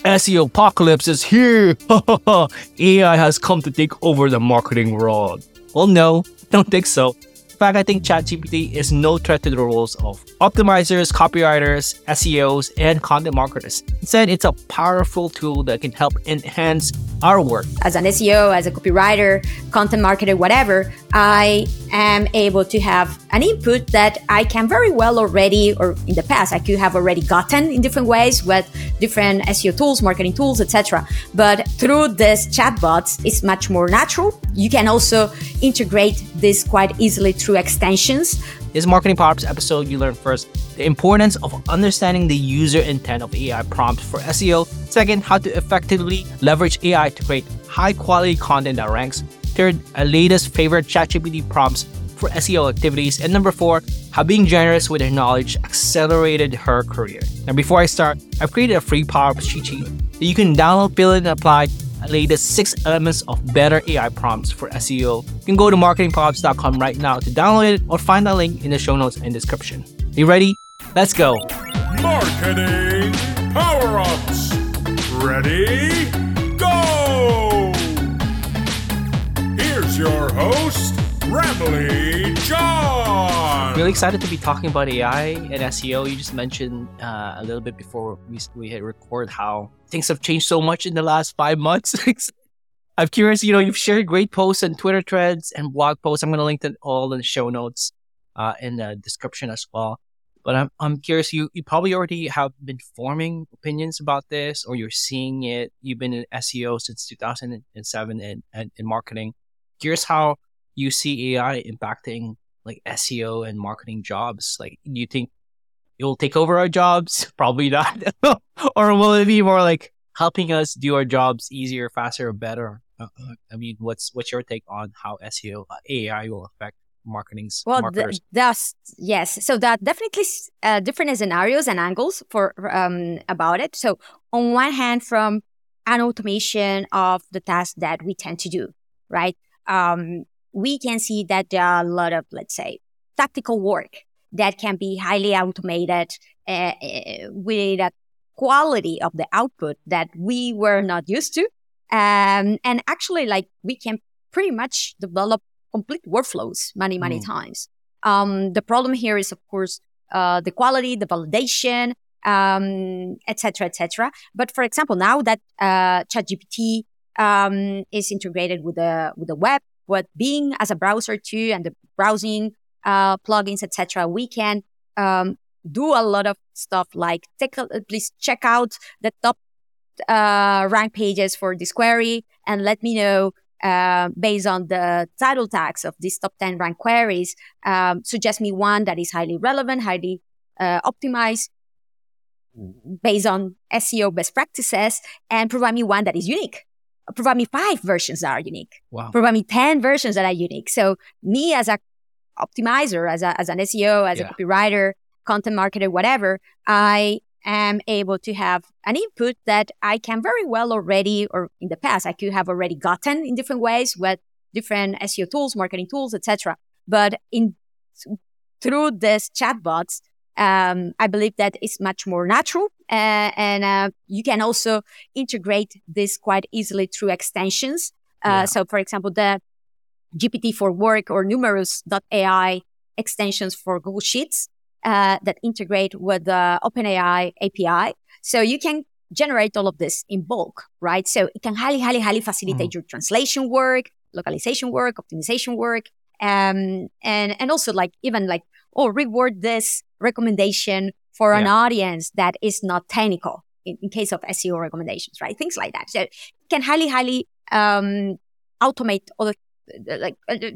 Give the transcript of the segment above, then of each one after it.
SEO apocalypse is here. AI has come to take over the marketing world. Well, no, don't think so fact, I think ChatGPT is no threat to the roles of optimizers, copywriters, SEOs, and content marketers. Instead, it's a powerful tool that can help enhance our work. As an SEO, as a copywriter, content marketer, whatever, I am able to have an input that I can very well already, or in the past, I could have already gotten in different ways with different SEO tools, marketing tools, etc. But through this chatbots, it's much more natural. You can also integrate this quite easily through extensions. This Marketing ups episode, you learn first the importance of understanding the user intent of AI prompts for SEO. Second, how to effectively leverage AI to create high quality content that ranks. Third, a latest favorite ChatGPT prompts for SEO activities. And number four, how being generous with her knowledge accelerated her career. Now, before I start, I've created a free Power cheat sheet that you can download, fill in, and apply latest six elements of better AI prompts for SEO. You can go to marketingpowerups.com right now to download it or find the link in the show notes and description. You ready? Let's go. Marketing Power Ups. Ready? Go! Here's your host, Ramli John. Really excited to be talking about AI and SEO. You just mentioned uh, a little bit before we, we hit record how things have changed so much in the last five months. I'm curious, you know, you've shared great posts and Twitter threads and blog posts. I'm going to link them all in the show notes uh, in the description as well. But I'm, I'm curious, you, you probably already have been forming opinions about this or you're seeing it. You've been in SEO since 2007 and, and in marketing. Curious how you see AI impacting like SEO and marketing jobs? Like, do you think it will take over our jobs? Probably not. or will it be more like helping us do our jobs easier, faster, or better? Uh, uh I mean, what's what's your take on how SEO uh, AI will affect marketing's well marketers? that's yes so that definitely uh, different scenarios and angles for um, about it so on one hand from an automation of the tasks that we tend to do right um, we can see that there are a lot of, let's say, tactical work that can be highly automated uh, with a quality of the output that we were not used to. Um, and actually, like we can pretty much develop complete workflows many, many mm. times. Um, the problem here is, of course, uh, the quality, the validation, um, etc., etc. But for example, now that uh, ChatGPT um, is integrated with the with the web, with Bing as a browser too, and the browsing uh, plugins, etc., we can um, do a lot of stuff like take a, please check out the top uh, rank pages for this query and let me know uh, based on the title tags of these top 10 rank queries, um, suggest me one that is highly relevant, highly uh, optimized based on SEO best practices, and provide me one that is unique provide me five versions that are unique. Wow. Provide me 10 versions that are unique. So me as a optimizer, as, a, as an SEO, as yeah. a copywriter, content marketer, whatever, I am able to have an input that I can very well already, or in the past, I could have already gotten in different ways with different SEO tools, marketing tools, etc. But in through this chatbots, um, I believe that is much more natural. Uh, and uh, you can also integrate this quite easily through extensions. Uh, yeah. So, for example, the GPT for Work or Numerous.ai extensions for Google Sheets uh, that integrate with the OpenAI API. So you can generate all of this in bulk, right? So it can highly, highly, highly facilitate mm. your translation work, localization work, optimization work, um, and and also like even like oh reward this recommendation for yeah. an audience that is not technical in, in, case of SEO recommendations, right? Things like that. So can highly, highly um, automate other uh, like uh, uh,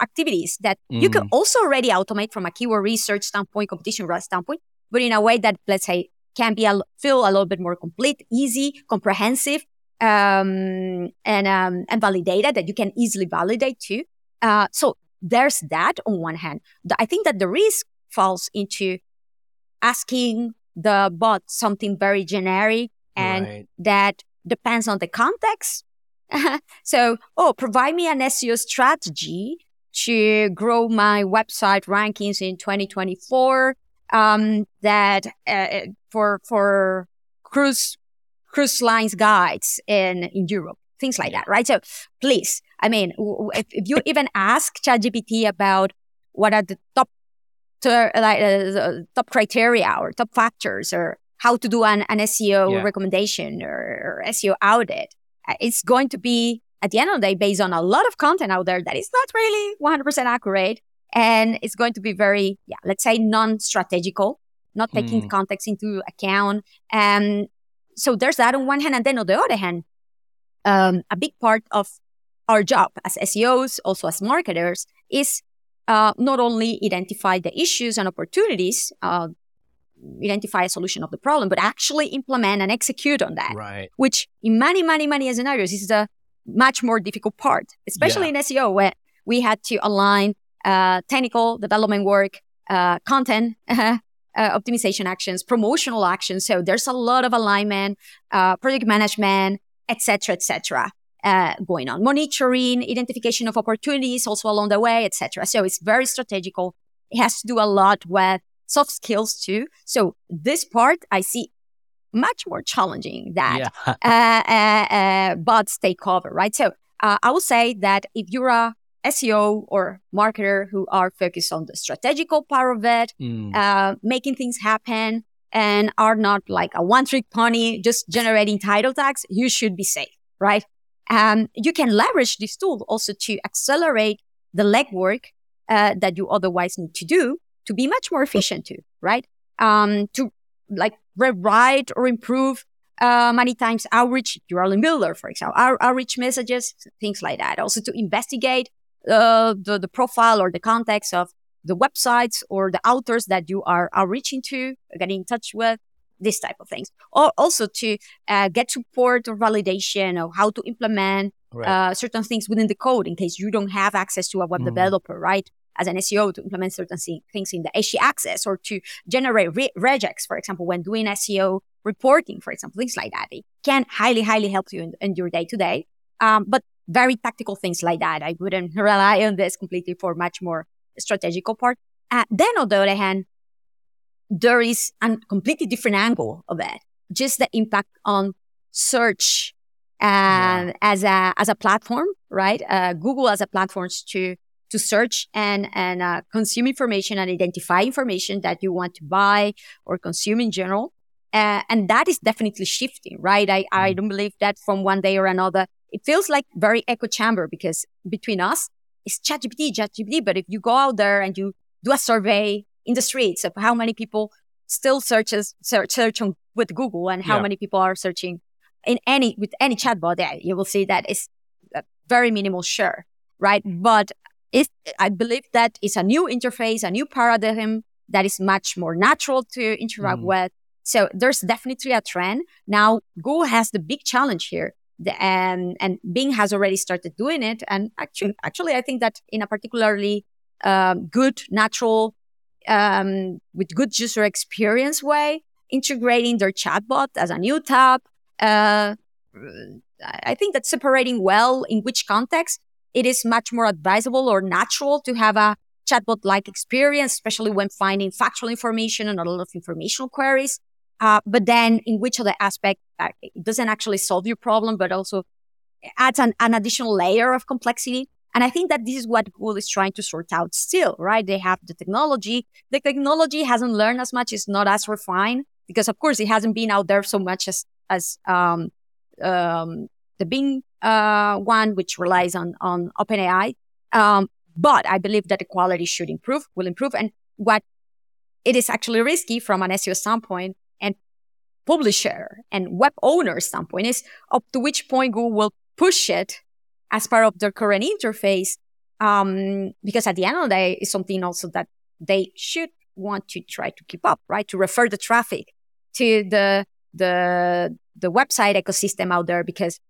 activities that mm. you can mm. also already automate from a keyword research standpoint, competition standpoint, but in a way that let's say can be a, feel a little bit more complete, easy, comprehensive, um, and um, and validated that you can easily validate too. Uh, so there's that on one hand. I think that the risk falls into asking the bot something very generic and right. that depends on the context. so, oh, provide me an SEO strategy to grow my website rankings in 2024 um, that uh, for for cruise cruise lines guides in in Europe, things like that, right? So please, I mean, if, if you even ask ChatGPT about what are the top to, like uh, top criteria or top factors or how to do an, an SEO yeah. recommendation or, or, SEO audit, uh, it's going to be at the end of the day based on a lot of content out there that is not really 100% accurate and it's going to be very yeah let's say non-strategical not taking mm. context into account and so there's that on one hand and then on the other hand um, a big part of our job as seos also as marketers is uh, not only identify the issues and opportunities uh, identify a solution of the problem but actually implement and execute on that right which in many many many scenarios is the much more difficult part especially yeah. in seo where we had to align uh, technical development work, uh, content uh, optimization actions, promotional actions. So there's a lot of alignment, uh, project management, etc., etc. Uh, going on, monitoring, identification of opportunities also along the way, etc. So it's very strategical. It has to do a lot with soft skills too. So this part I see much more challenging that yeah. uh, uh, bots take over, right? So uh, I will say that if you're a SEO or marketer who are focused on the strategical part of it, mm. uh, making things happen, and are not like a one trick pony just generating title tags, you should be safe, right? Um, you can leverage this tool also to accelerate the legwork uh, that you otherwise need to do to be much more efficient too, right? Um, to like rewrite or improve uh, many times outreach URL builder, for example, our outreach messages, things like that. Also to investigate uh, the, the profile or the context of the websites or the authors that you are outreaching to, getting in touch with, this type of things. Or also to uh, get support or validation of how to implement right. uh, certain things within the code in case you don't have access to a web mm. developer, right? As an SEO to implement certain things in the htaccess or to generate re- regex, for example, when doing SEO reporting, for example, things like that. It can highly, highly help you in, in your day to day. But very tactical things like that. I wouldn't rely on this completely for much more strategical part. Uh, then on the other hand, there is a completely different angle of it. Just the impact on search uh, yeah. as a as a platform, right? Uh, Google as a platform to to search and and uh, consume information and identify information that you want to buy or consume in general. Uh, and that is definitely shifting, right? I, I mm. don't believe that from one day or another it feels like very echo chamber because between us, it's ChatGPT, ChatGPT. But if you go out there and you do a survey in the streets of how many people still searches search, search on, with Google and how yeah. many people are searching in any with any chatbot, there you will see that it's a very minimal share, right? But it, I believe that it's a new interface, a new paradigm that is much more natural to interact mm. with. So there's definitely a trend. Now Google has the big challenge here the, um, and Bing has already started doing it. And actually, actually, I think that in a particularly um, good, natural, um, with good user experience way, integrating their chatbot as a new tab. Uh, I think that separating well in which context it is much more advisable or natural to have a chatbot like experience, especially when finding factual information and a lot of informational queries. Uh, but then in which other aspect uh, it doesn't actually solve your problem, but also adds an, an additional layer of complexity. And I think that this is what Google is trying to sort out still, right? They have the technology. The technology hasn't learned as much. It's not as refined because, of course, it hasn't been out there so much as, as, um, um, the Bing, uh, one, which relies on, on OpenAI. Um, but I believe that the quality should improve, will improve. And what it is actually risky from an SEO standpoint and publisher and web owner standpoint is up to which point Google will push it as part of their current interface. Um, because at the end of the day, it's something also that they should want to try to keep up, right? To refer the traffic to the, the, the website ecosystem out there because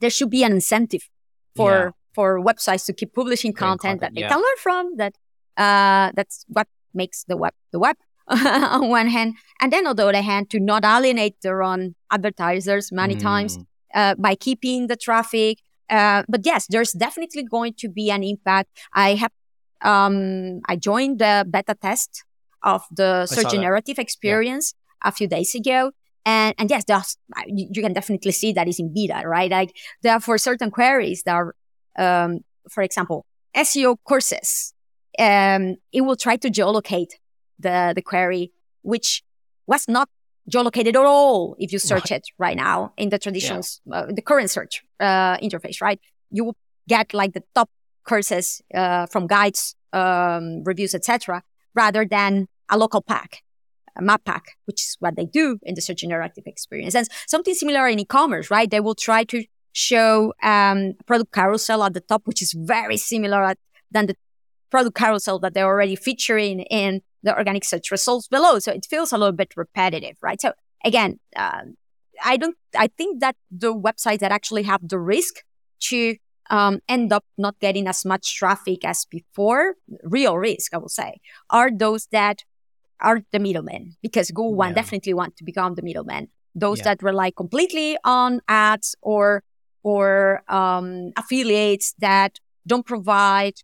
there should be an incentive for, yeah. for websites to keep publishing content, content that they yeah. can learn from that, uh, that's what makes the web the web on one hand, and then on the other hand, to not alienate their own advertisers many mm. times uh, by keeping the traffic. Uh, but yes, there's definitely going to be an impact. I have um, I joined the beta test of the search generative experience yeah. a few days ago, And, and yes, you can definitely see that is in beta, right? Like there are for certain queries that are, um, for example, SEO courses. Um, it will try to geolocate the, the query, which was not geolocated at all if you search right. it right now in the traditional, yeah. uh, the current search uh, interface, right? You will get like the top courses uh, from guides, um, reviews, etc., rather than a local pack, a map pack, which is what they do in the search interactive experience. And something similar in e-commerce, right? They will try to show um, product carousel at the top, which is very similar at, than the product carousel that they're already featuring in the organic search results below. So it feels a little bit repetitive, right? So again, uh, I don't, I think that the websites that actually have the risk to um, end up not getting as much traffic as before, real risk, I will say, are those that are the middlemen because Google yeah. one definitely want to become the middleman. Those yeah. that rely completely on ads or or um, affiliates that don't provide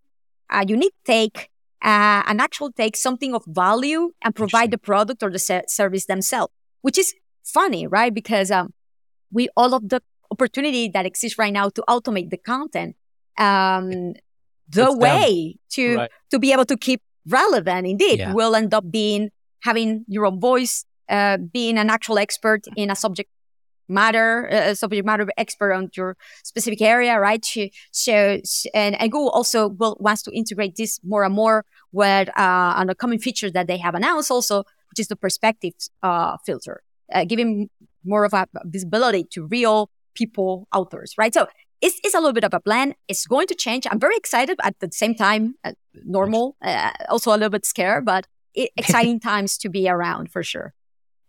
a unique take, uh, an actual take, something of value, and provide the product or the se- service themselves, which is funny, right? Because um, we all of the opportunity that exists right now to automate the content, um, the way to right. to be able to keep relevant, indeed, yeah. will end up being having your own voice, uh, being an actual expert in a subject matter, uh, subject matter expert on your specific area, right? So, and, and Google also will, wants to integrate this more and more with uh, on a common feature that they have announced also, which is the perspective uh, filter, uh, giving more of a visibility to real people, authors, right? So it's, it's a little bit of a plan. It's going to change. I'm very excited at the same time, uh, normal, uh, also a little bit scared, but it, exciting times to be around for sure.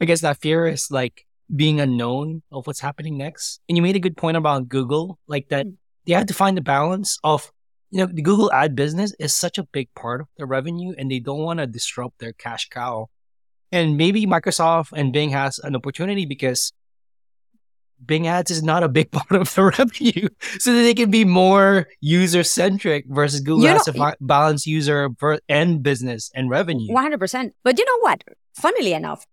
I guess that fear is like being unknown of what's happening next. And you made a good point about Google, like that mm. they have to find the balance of, you know, the Google ad business is such a big part of the revenue and they don't want to disrupt their cash cow. And maybe Microsoft and Bing has an opportunity because Bing ads is not a big part of the revenue. So that they can be more user centric versus Google you has know, to balance user and business and revenue. 100%. But you know what? Funnily enough,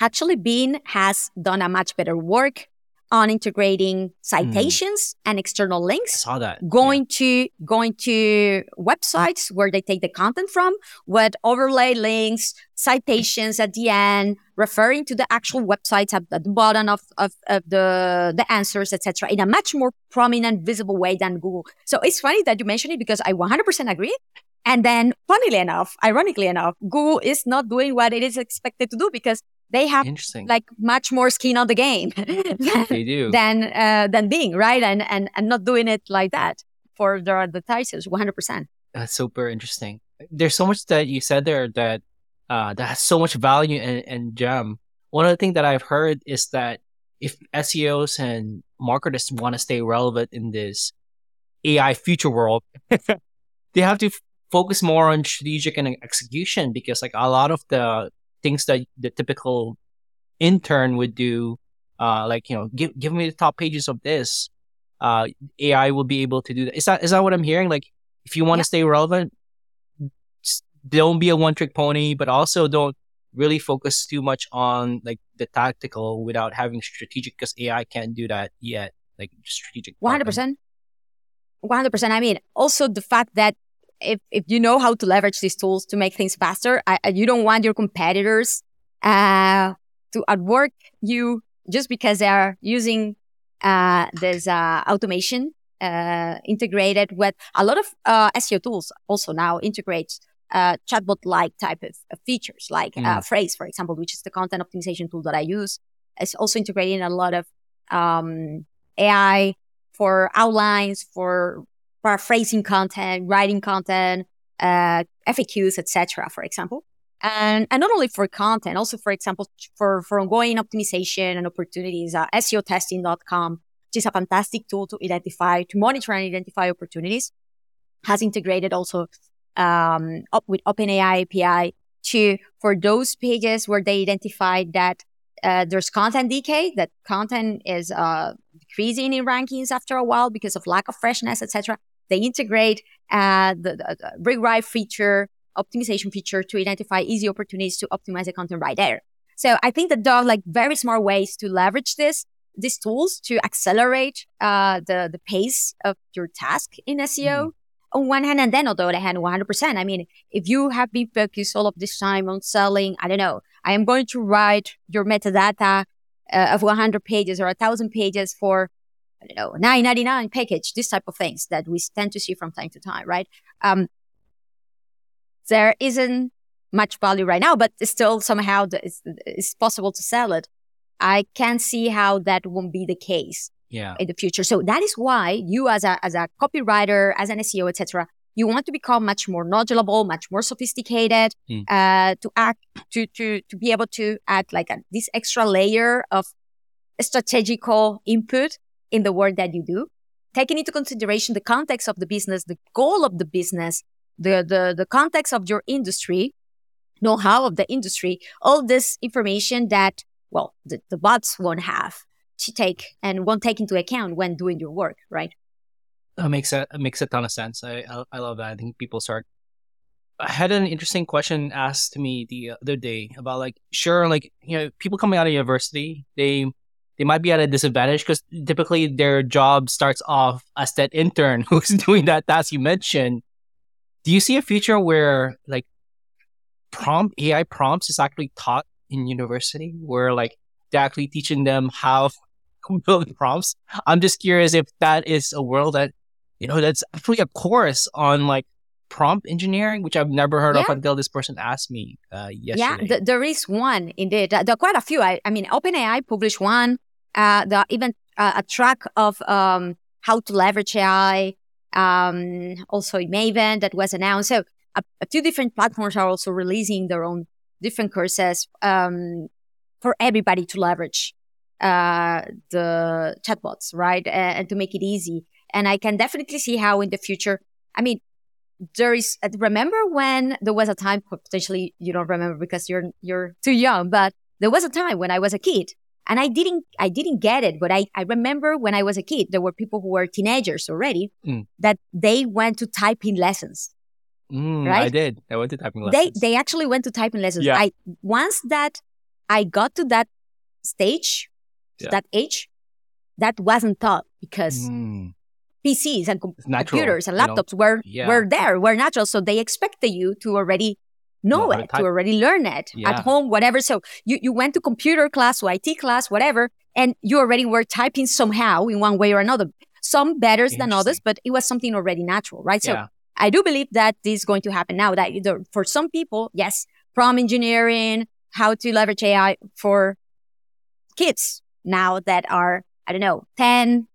actually Bing has done a much better work on integrating citations mm. and external links. I saw that. Going yeah. to going to websites where they take the content from with overlay links, citations at the end, referring to the actual websites at, at the bottom of, of, of the the answers, etc., in a much more prominent, visible way than Google. So it's funny that you mentioned it because I 100% agree. And then, funnily enough, ironically enough, Google is not doing what it is expected to do because they have like much more skin on the game than, they do. than uh, than Bing right? And and and not doing it like that for their advertisers 100% that's super interesting. There's so much that you said there that uh, that has so much value and, and gem. One of the things that i've heard is that if seos and marketers want to stay relevant in this ai future world they have to f- focus more on strategic and execution because like a lot of the things that the typical intern would do, uh, like you know, give give me the top pages of this. Uh, AI will be able to do that. Is that is that what I'm hearing? Like, if you want to yeah. stay relevant, don't be a one trick pony, but also don't really focus too much on like the tactical without having strategic because AI can't do that yet. Like strategic. One hundred percent. One hundred percent. I mean, also the fact that if, if you know how to leverage these tools to make things faster, I, you don't want your competitors uh, to outwork you just because they are using uh, this uh, automation uh, integrated with a lot of uh, SEO tools. Also now integrate uh, chatbot-like type of, of features, like mm. Frase, for example, which is the content optimization tool that I use. It's also integrating a lot of um, AI for outlines, for paraphrasing content, writing content, uh, FAQs, etc. For example, and and not only for content, also for example for for ongoing optimization and opportunities. Uh, SEOtesting.com, which is a fantastic tool to identify, to monitor and identify opportunities, has integrated also um, up with OpenAI API to for those pages where they identify that uh, there's content decay, that content is uh, decreasing in rankings after a while because of lack of freshness, etc. They integrate uh, the, the, rewrite feature, optimization feature to identify easy opportunities to optimize the content right there. So I think that there are like very smart ways to leverage this these tools to accelerate uh, the the pace of your task in SEO. On one hand, and then on the other hand, 100%. I mean, if you have been focused all of this time on selling, I don't know, I am going to write your metadata uh, of 100 pages or 1,000 pages for, I don't know, 999 package, this type of things that we tend to see from time to time, right? Um, there isn't much value right now, but still somehow it's, it's possible to sell it. I can't see how that won't be the case Yeah. in the future. So that is why you as a as a copywriter, as an SEO, etc., you want to become much more knowledgeable, much more sophisticated, Mm. uh, to act to to to be able to add like a, this extra layer of strategical input in the work that you do, taking into consideration the context of the business, the goal of the business, the the the context of your industry, know-how of the industry, all this information that well the, the bots won't have to take and won't take into account when doing your work, right? That makes a makes a ton of sense. I, I I love that. I think people start. I had an interesting question asked to me the other day about like sure like you know people coming out of university they they might be at a disadvantage because typically their job starts off as that intern who's doing that task you mentioned. Do you see a future where like prompt AI prompts is actually taught in university where like they're actually teaching them how to build prompts? I'm just curious if that is a world that you know that's actually a course on like prompt engineering, which I've never heard of until this person asked me uh, Yeah, th- there is one indeed. There are quite a few. I, I mean, OpenAI published one. Uh, there even uh, a track of um, how to leverage AI. Um, also in Maven that was announced. So a, few different platforms are also releasing their own different courses um, for everybody to leverage uh, the chatbots, right? And, and to make it easy. And I can definitely see how in the future, I mean, there is uh, remember when there was a time potentially you don't remember because you're you're too young but there was a time when i was a kid and i didn't i didn't get it but i i remember when i was a kid there were people who were teenagers already Mm. that they went to typing lessons Mm, I did. I went to typing lessons. they they actually went to typing lessons Yeah. i once that i got to that stage Yeah. that age that wasn't taught because Mm, pcs and com- natural, computers and you know? laptops were Yeah. were there, were natural. So they expected you to already know, it, type. to already learn it Yeah. at home, whatever. So you, you went to computer class or IT class, whatever, and you already were typing somehow in one way or another. Some better than others, but it was something already natural, right? So yeah. I do believe that this is going to happen now. That either for some people, yes, prompt engineering, how to leverage AI for kids now that are I don't know ten,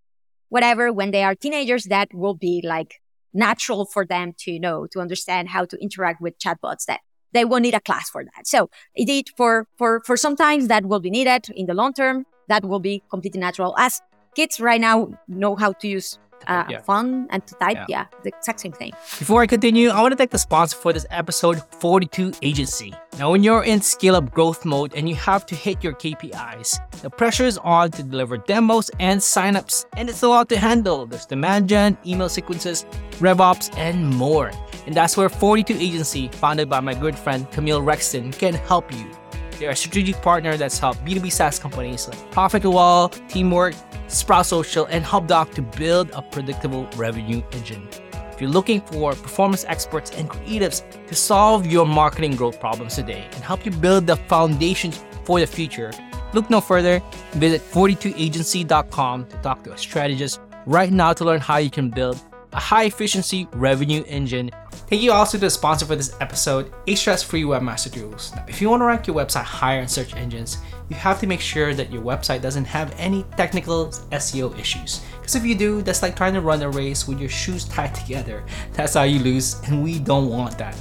whatever. When they are teenagers, that will be like natural for them to know to understand how to interact with chatbots. That they won't need a class for that. So indeed, for for for sometimes that will be needed in the long term. That will be completely natural. As kids right now know how to use uh, Yeah. font and to type, Yeah. yeah, the exact same thing. Before I continue, I want to thank the sponsor for this episode, 42 Agency. Now, when you're in scale up growth mode and you have to hit your KPIs, the pressure is on to deliver demos and signups, and it's a lot to handle. There's demand gen, email sequences, RevOps, and more. And that's where 42 Agency, founded by my good friend Kamil Rextin, can help you. They're a strategic partner that's helped B2B SaaS companies like ProfitWell, Teamwork, Sprout Social, and HubDoc to build a predictable revenue engine. If you're looking for performance experts and creatives to solve your marketing growth problems today and help you build the foundations for the future, look no further. Visit 42agency.com to talk to a strategist right now to learn how you can build a high efficiency revenue engine. Thank you also to the sponsor for this episode, Ahrefs Free Webmaster Tools. Now, if you want to rank your website higher in search engines, you have to make sure that your website doesn't have any technical SEO issues. Because if you do, that's like trying to run a race with your shoes tied together. That's how you lose, and we don't want that.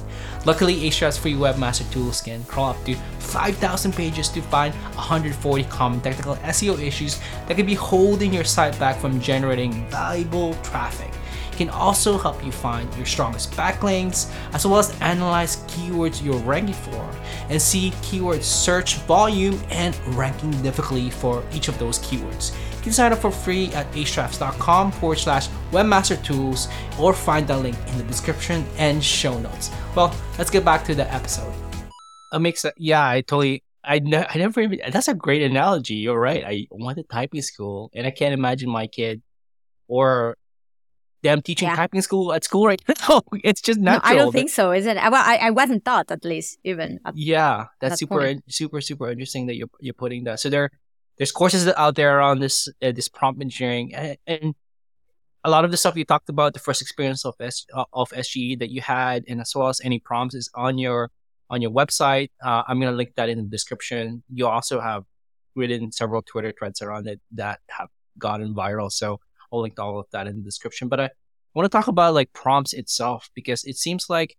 Luckily, Ahrefs Free Webmaster Tools can crawl up to 5,000 pages to find 140 common technical SEO issues that could be holding your site back from generating valuable traffic can also help you find your strongest backlinks as well as analyze keywords you're ranking for and see keyword search volume and ranking difficulty for each of those keywords. You can sign up for free at ahrefs.com forward slash webmaster tools or find the link in the description and show notes. Well, let's get back to the episode. It makes a, yeah, I totally I, ne- I never even, that's a great analogy. You're right. I went to typing school and I can't imagine my kid or them teaching Yeah. typing school at school right now. It's just No, natural. I don't think so, is it? Well, I, I wasn't taught at least even. At, Yeah, that's that super, in- super, super interesting that you're you're putting that. So there, there's courses out there around this uh, this prompt engineering, and, and a lot of the stuff you talked about, the first experience of S, uh, of SGE that you had, and as well as any prompts is on your on your website. Uh, I'm gonna link that in the description. You also have written several Twitter threads around it that have gotten viral, so I'll link all of that in the description. But I want to talk about like prompts itself because it seems like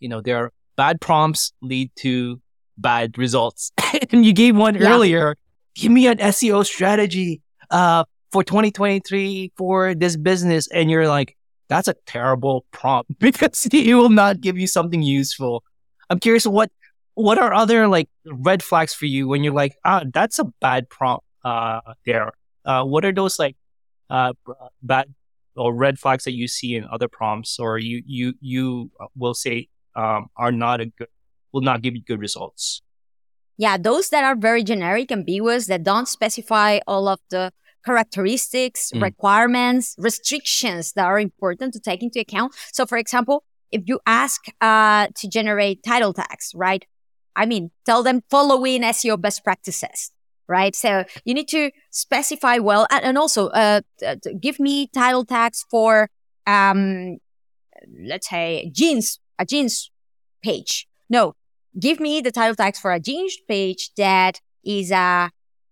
you know there are bad prompts lead to bad results. and you gave one Yeah. earlier. Give me an SEO strategy uh, for 2023 for this business. And you're like, that's a terrible prompt because it will not give you something useful. I'm curious what what are other like red flags for you when you're like, ah, that's a bad prompt uh, there. Uh, what are those like uh, bad or red flags that you see in other prompts or you you you will say um, are not a good will not give you good results. Yeah, those that are very generic, ambiguous, that don't specify all of the characteristics, Mm. requirements, restrictions that are important to take into account. So, for example, if you ask uh, to generate title tags, right? I mean, tell them following SEO best practices, right? So you need to specify well, and, and also uh, t- give me title tags for, um, let's say, jeans, a jeans page. No, give me the title tags for a jeans page that is a,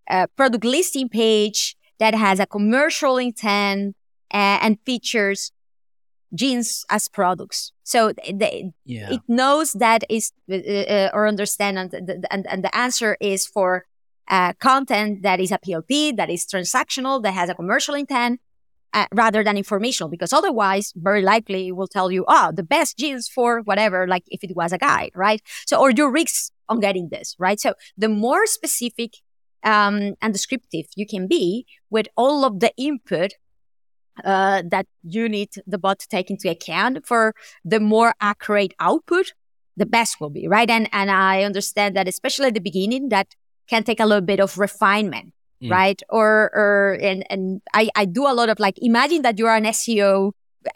a product listing page that has a commercial intent uh, and features jeans as products. So the, Yeah. it knows that is uh, uh, or understand and and, and the answer is for uh, content that is a PLP that is transactional that has a commercial intent uh, rather than informational because otherwise very likely it will tell you oh the best jeans for whatever like if it was a guide right so or your risks on getting this right so the more specific um, and descriptive you can be with all of the input uh, that you need the bot to take into account for the more accurate output, the best will be, right? And and I understand that especially at the beginning, that can take a little bit of refinement, Mm. right? Or or and and I I do a lot of like imagine that you're an SEO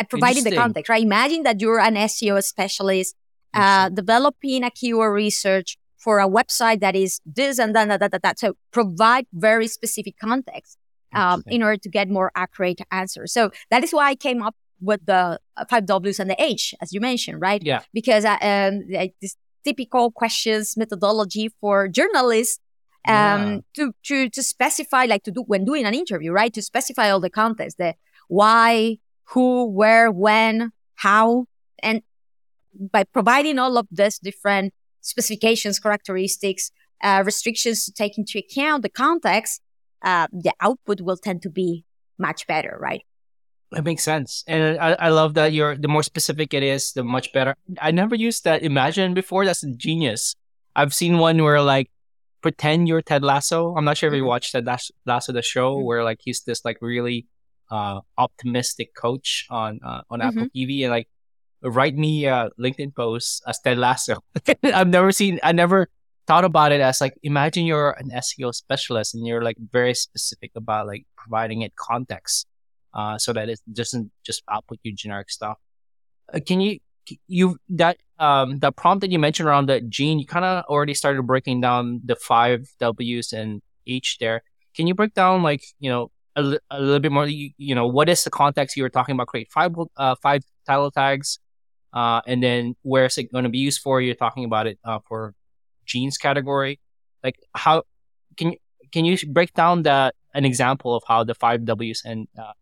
providing the context, right? Imagine that you're an SEO specialist uh, developing a keyword research for a website that is this and that, that, that, that, that. So provide very specific context um, in order to get more accurate answers. So that is why I came up with the uh, five Ws and the H, as you mentioned, right? Yeah. Because uh, um, like this typical questions methodology for journalists um, Yeah. to, to, to specify, like to do when doing an interview, right? To specify all the context, the why, who, where, when, how, and by providing all of these different specifications, characteristics, uh, restrictions to take into account the context, uh, the output will tend to be much better, right? It makes sense, and I, I love that you're the more specific it is, the much better. I never used that imagine before. That's genius. I've seen one where like pretend you're Ted Lasso. I'm not sure if you Mhm. watched Ted Las- Lasso, the show, Mhm. where like he's this like really uh optimistic coach on uh, on Apple TV, and like write me a LinkedIn post as Ted Lasso. I've never seen. I never thought about it as like imagine you're an SEO specialist and you're like very specific about like providing it context uh, so that it doesn't just output you generic stuff. Uh, can you you that um the prompt that you mentioned around the jean, you kind of already started breaking down the five W's and H there. Can you break down like you know a, a little bit more? You, you know what is the context you were talking about? Create five uh, five title tags, uh, and then where is it going to be used for? You're talking about it uh, for jeans category. Like how can you can you break down that an example of how the five W's and uh,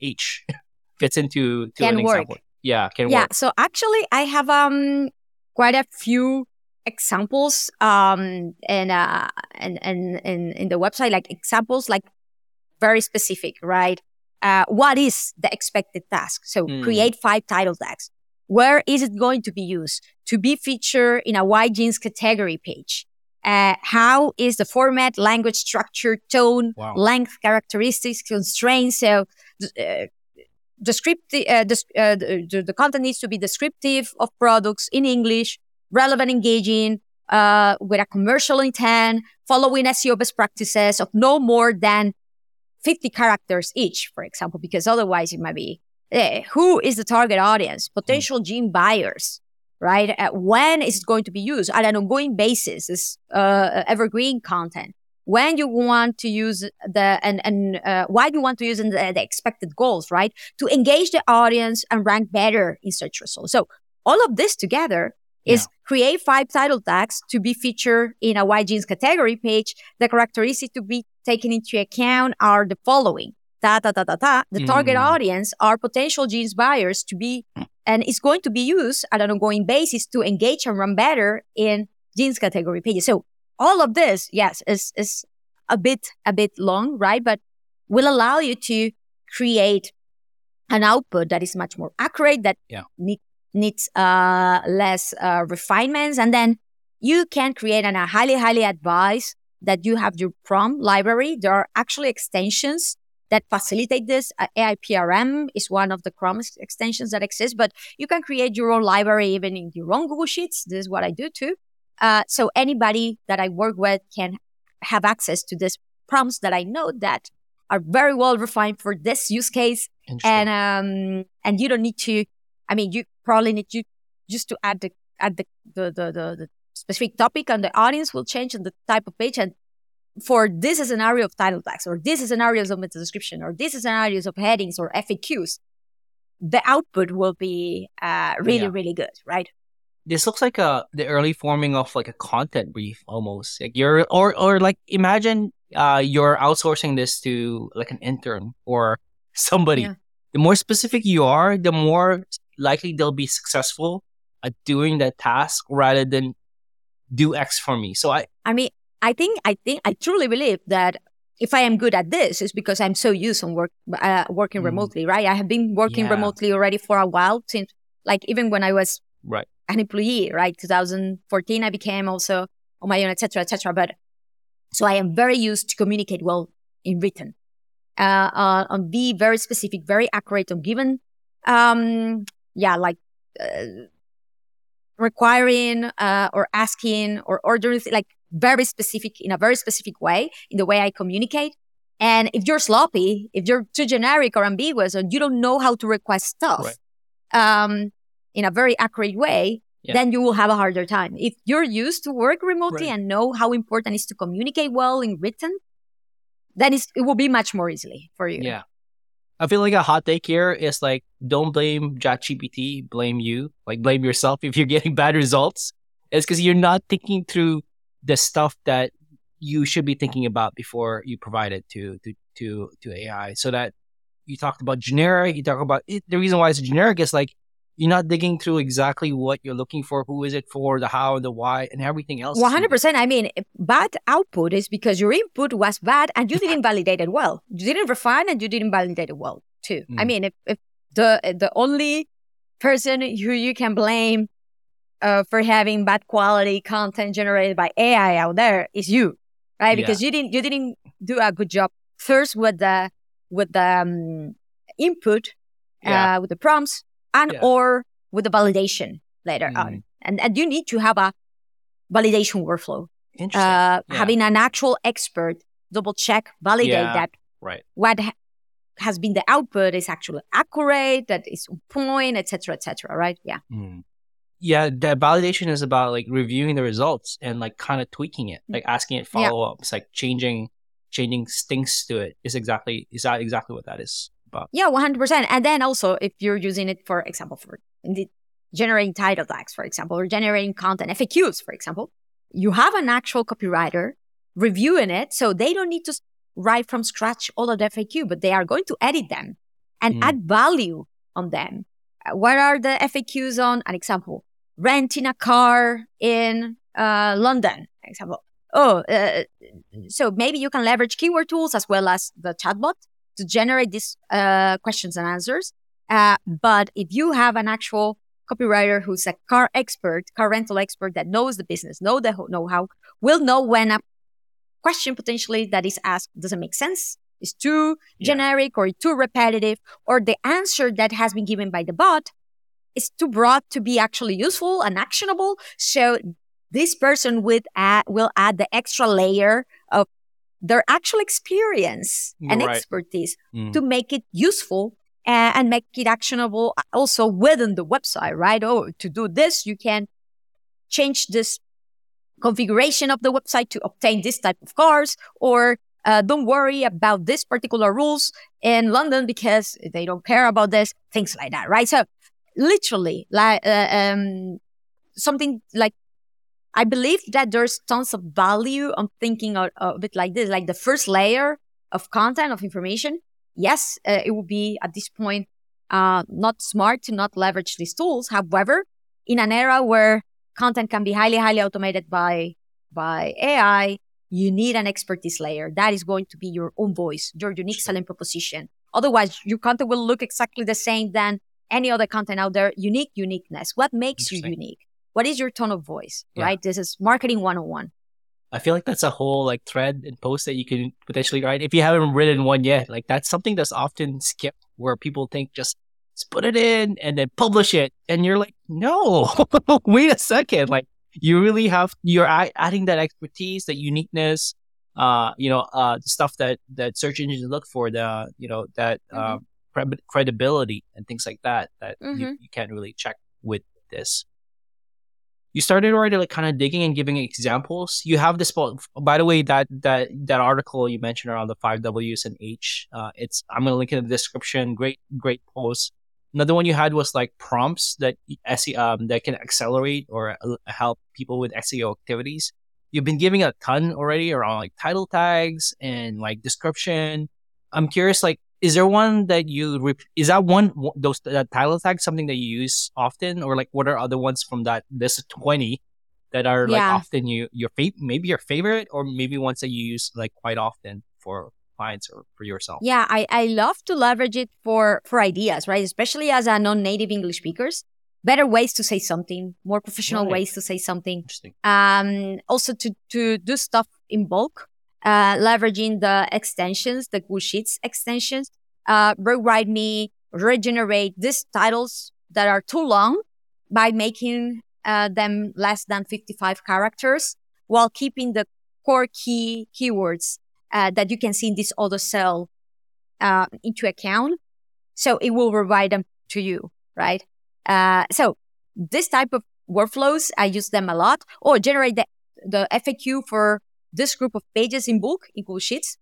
H fits into to Can an work. example? Yeah, can yeah. work. So actually, I have um quite a few examples um and uh and and in in the website like examples like very specific right uh what is the expected task so Hmm. create five title tags where is it going to be used to be featured in a white jeans category page uh, how is the format language structure tone Wow. length characteristics constraints so uh, descriptive uh, uh, the, the- content needs to be descriptive of products in english relevant engaging uh, with a commercial intent, following SEO best practices of no more than 50 characters each, for example, because otherwise it might be eh, who is the target audience, potential jean buyers, right? Uh, when is it going to be used on an ongoing basis? Is uh, evergreen content? When you want to use the and and uh, why you want to use the, the expected goals, right? To engage the audience and rank better in search results. So all of this together is yeah. create five title tags to be featured in a Why Jeans category page. The characteristics to be taken into account are the following. Ta, ta, ta, ta, ta. The mm. target audience are potential jeans buyers to be, and it's going to be used at an ongoing basis to engage and run better in jeans category pages. So all of this, yes, is, is a bit, a bit long, right? But will allow you to create an output that is much more accurate, that yeah. need, needs uh, less uh, refinements. And then you can create, and I highly, highly advise that you have your prompt library. There are actually extensions that facilitate this. Uh, AIPRM is one of the Chrome extensions that exist, but you can create your own library even in your own Google Sheets. This is what I do too. Uh, so anybody that I work with can have access to these prompts that I know that are very well refined for this use case. And, um, and you don't need to, I mean, you probably need to just to add the, add the, the, the, the, specific topic and the audience will change and the type of page. And for this scenario of title tags or this scenarios of meta description or this scenarios of headings or FAQs, the output will be uh, really, yeah. really good, right? This looks like a the early forming of like a content brief almost. Like you're or or like imagine uh you're outsourcing this to like an intern or somebody. Yeah. The more specific you are, the more likely they'll be successful at doing that task rather than do X for me. So I I mean I think I think I truly believe that if I am good at this, it's because I'm so used on work uh, working mm. remotely, right? I have been working yeah. remotely already for a while since, like, even when I was right an employee, right? 2014, I became also on my own, etc., etc. But so I am very used to communicate well in written, uh, uh, and be very specific, very accurate on given, um, yeah, like. Uh, requiring uh, or asking or ordering like very specific in a very specific way in the way I communicate. And if you're sloppy, if you're too generic or ambiguous, or you don't know how to request stuff right. um, in a very accurate way, yeah. then you will have a harder time. If you're used to work remotely right. and know how important it is to communicate well in written, then it will be much more easily for you. Yeah. I feel like a hot take here is like, don't blame ChatGPT, blame you. Like, blame yourself if you're getting bad results. It's because you're not thinking through the stuff that you should be thinking about before you provide it to to to to AI. So that you talked about generic, you talk about it, the reason why it's generic is like you're not digging through exactly what you're looking for, who is it for, the how, the why, and everything else. One hundred percent. I mean, bad output is because your input was bad and you didn't validate it well. You didn't refine and you didn't validate it well too. Mm. I mean, if, if the the only person who you can blame uh, for having bad quality content generated by AI out there is you, right? Because yeah. you didn't you didn't do a good job first with the with the um, input, yeah. uh, with the prompts, and yeah. or with the validation later mm. on. And and you need to have a validation workflow. Uh, having an actual expert double check, validate that right. what ha- has been the output is actually accurate, that is on point, etc., etc. right? Yeah. Mm yeah, that validation is about like reviewing the results and like kind of tweaking it, like asking it follow ups, yeah. like changing changing stinks to it. Is exactly is that exactly what that is about? Yeah, one hundred percent. And then also if you're using it for example for generating title tags, for example, or generating content FAQs, for example, you have an actual copywriter reviewing it, so they don't need to write from scratch all of the FAQ, but they are going to edit them and mm. add value on them. Uh, what are the FAQs on? An example renting a car in uh, London, example. Oh, uh, so maybe you can leverage keyword tools as well as the chatbot to generate these uh, questions and answers. Uh, but if you have an actual copywriter who's a car expert, car rental expert that knows the business, know the know-how, will know when a question potentially that is asked doesn't make sense, is too yeah. generic or too repetitive, or the answer that has been given by the bot is too broad to be actually useful and actionable. So this person would add, will add the extra layer their actual experience and Right. expertise Mm. to make it useful and, and make it actionable also within the website, right? Oh, to do this, you can change this configuration of the website to obtain this type of cars or uh, don't worry about this particular rules in London because they don't care about this, things like that, right? So literally, like uh, um, something like I believe that there's tons of value on thinking of, of it like this, like the first layer of content of information. Yes, uh, it would be at this point uh, not smart to not leverage these tools. However, in an era where content can be highly, highly automated by by AI, you need an expertise layer. That is going to be your own voice, your unique selling proposition. Otherwise, your content will look exactly the same than any other content out there. Unique uniqueness. What makes you unique? What is your tone of voice? Yeah. Right? This is marketing 101. I feel like that's a whole like thread and post that you can potentially write if you haven't written one yet. Like that's something that's often skipped where people think just, put it in and then publish it, and you're like, no, wait a second. Like you really have you're adding that expertise, that uniqueness, uh, you know, uh, the stuff that that search engines look for, the you know that uh, cred- credibility and things like that that you, Mhm. you can't really check with this you started already like kind of digging and giving examples. You have this. By the way, that that that article you mentioned around the five W's and H. Uh, it's I'm gonna link it in the description. Great, great post. Another one you had was like prompts that SE, um, that can accelerate or uh, help people with SEO activities. You've been giving a ton already around like title tags and like description. I'm curious, like, is there one that you rep- is that one those that title tag something that you use often, or like what are other ones from that list of twenty that are like often you your fa- maybe your favorite, or maybe ones that you use like quite often for clients or for yourself? Yeah, I, I love to leverage it for for ideas, right? Especially as a non-native English speakers. Better ways to say something, more professional Right. ways to say something. Interesting. Um, also to to do stuff in bulk, uh, leveraging the extensions, the Google Sheets extensions. Uh, rewrite me, regenerate these titles that are too long by making uh, them less than 55 characters while keeping the core key keywords uh, that you can see in this auto cell uh, into account. So it will provide them to you, right? Uh, so this type of workflows, I use them a lot or generate the, the FAQ for this group of pages in bulk in Google Sheets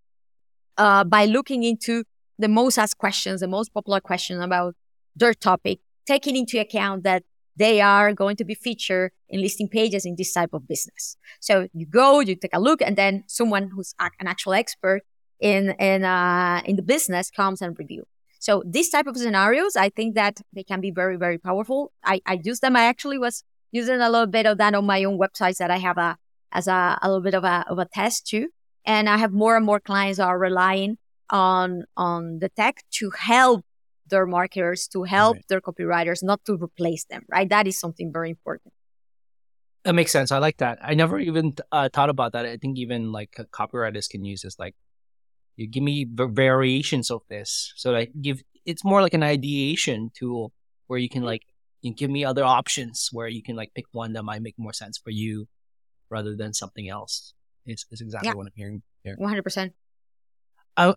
uh, by looking into the most asked questions, the most popular questions about their topic, taking into account that they are going to be featured in listing pages in this type of business. So you go, you take a look, and then someone who's an actual expert in in uh, in the business comes and review. So these type of scenarios, I think that they can be very very powerful. I, I use them. I actually was using a little bit of that on my own websites that I have a as a, a little bit of a of a test too. And I have more and more clients are relying on on the tech to help their marketers, to help Right. their copywriters, not to replace them. Right? That is something very important. That makes sense. I like that. I never even uh, thought about that. I think even like copywriters can use this. Like, you give me variations of this, so like give it's more like an ideation tool where you can like you give me other options where you can like pick one that might make more sense for you rather than something else. It's, it's exactly Yeah. what I'm hearing here. One hundred percent. Uh,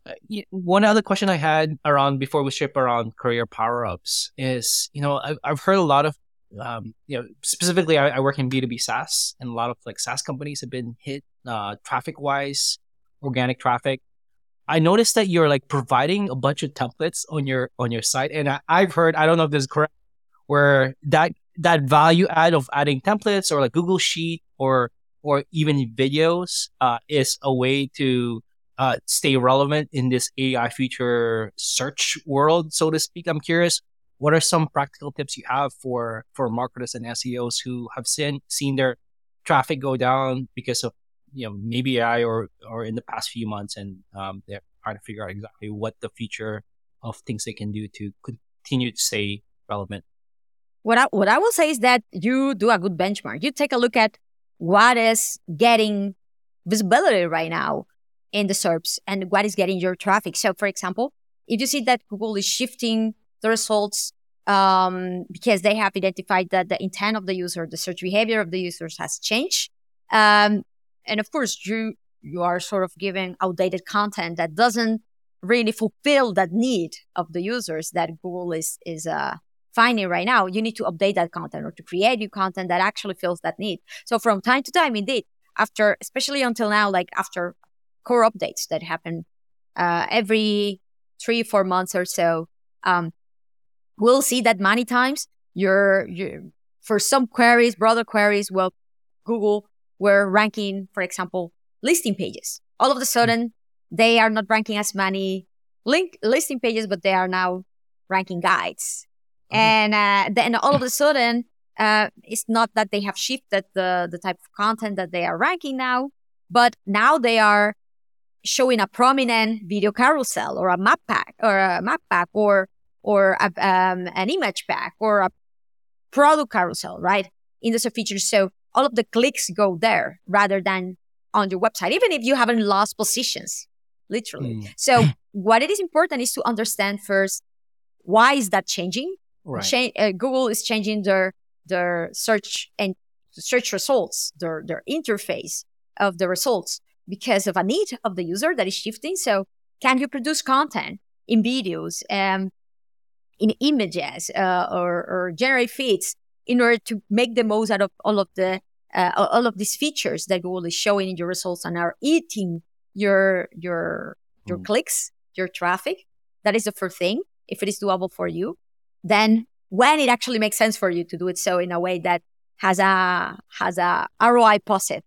one other question I had around before we ship around career power ups is, you know, I've, I've heard a lot of, um, you know, specifically I, I work in B2B SaaS and a lot of like SaaS companies have been hit, uh, traffic wise, organic traffic. I noticed that you're like providing a bunch of templates on your, on your site. And I, I've heard, I don't know if this is correct, where that, that value add of adding templates or like Google Sheet or, or even videos, uh, is a way to, uh, stay relevant in this AI future search world, so to speak. I'm curious, what are some practical tips you have for for marketers and SEOs who have seen seen their traffic go down because of you know maybe AI or or in the past few months, and um, they're trying to figure out exactly what the future of things they can do to continue to stay relevant. What I, what I will say is that you do a good benchmark. You take a look at what is getting visibility right now in the SERPs and what is getting your traffic. So, for example, if you see that Google is shifting the results um, because they have identified that the intent of the user, the search behavior of the users has changed. Um, and of course, you you are sort of giving outdated content that doesn't really fulfill that need of the users that Google is is uh, finding right now. You need to update that content or to create new content that actually fills that need. So from time to time, indeed, after especially until now, like after core updates that happen uh, every three four months or so, um, we'll see that many times you're for some queries, broader queries, well, Google were ranking, for example, listing pages. All of a sudden, they are not ranking as many link listing pages, but they are now ranking guides. Mm-hmm. And uh, then all of a sudden, uh, it's not that they have shifted the the type of content that they are ranking now, but now they are showing a prominent video carousel or a map pack or a map pack or or a, um, an image pack or a product carousel, right? In the features. So all of the clicks go there rather than on your website, even if you haven't lost positions, literally. Mm. So what it is important is to understand first, why is that changing? Right. Uh, Google is changing their, their search and search results, their, their interface of the results because of a need of the user that is shifting. So can you produce content in videos, um, in images, uh, or, or generate feeds in order to make the most out of all of the uh, all of these features that Google is showing in your results and are eating your your your mm. clicks, your traffic. That is the first thing. If it is doable for you, then when it actually makes sense for you to do it so in a way that has a has a ROI positive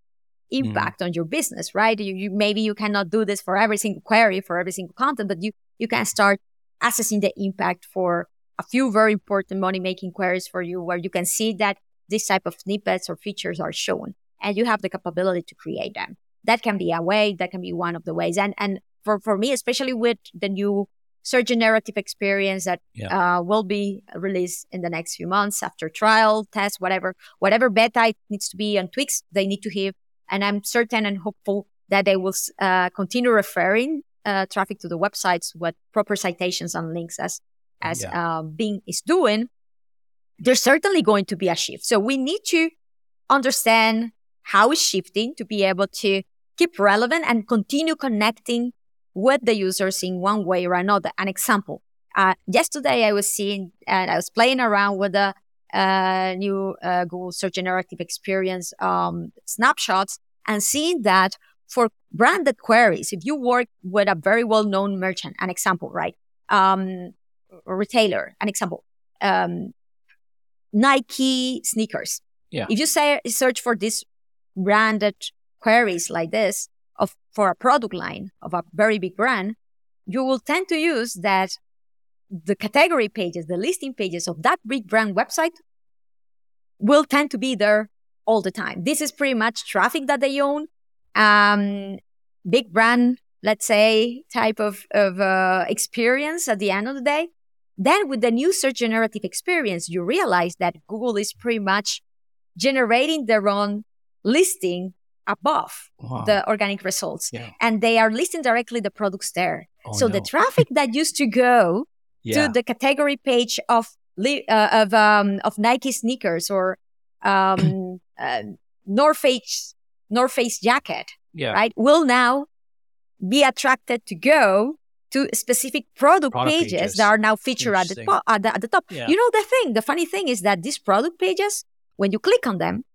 mm. impact mm. on your business, right? You, you maybe you cannot do this for every single query for every single content, but you you can start assessing the impact for a few very important money making queries for you where you can see that this type of snippets or features are shown and you have the capability to create them. That can be a way, that can be one of the ways. And and for, for me, especially with the new search generative experience that yeah. uh, will be released in the next few months after trial, test, whatever, whatever beta it needs to be and tweaks they need to have. And I'm certain and hopeful that they will uh, continue referring uh, traffic to the websites with proper citations and links as as yeah. uh, Bing is doing, there's certainly going to be a shift. So we need to understand how it's shifting to be able to keep relevant and continue connecting with the users in one way or another. An example, uh, yesterday I was seeing and I was playing around with the uh, new uh, Google Search Generative Experience um, snapshots and seeing that for branded queries, if you work with a very well-known merchant, an example, right? Um, retailer, an example, um, Nike sneakers. Yeah. If you say search for this branded queries like this for a product line of a very big brand, you will tend to use that the category pages, the listing pages of that big brand website will tend to be there all the time. This is pretty much traffic that they own. Um, big brand, let's say, type of, of uh, experience at the end of the day. Then with the new search generative experience, you realize that Google is pretty much generating their own listing above wow. the organic results. Yeah. And they are listing directly the products there. Oh, so no. the traffic that used to go yeah. to the category page of uh, of um, of Nike sneakers or um, uh, North Face North Face jacket, yeah. right, will now be attracted to go to specific product, product pages, pages, that are now featured at the, top, at the, at the top. You know, the thing, the funny thing is that these product pages, when you click on them,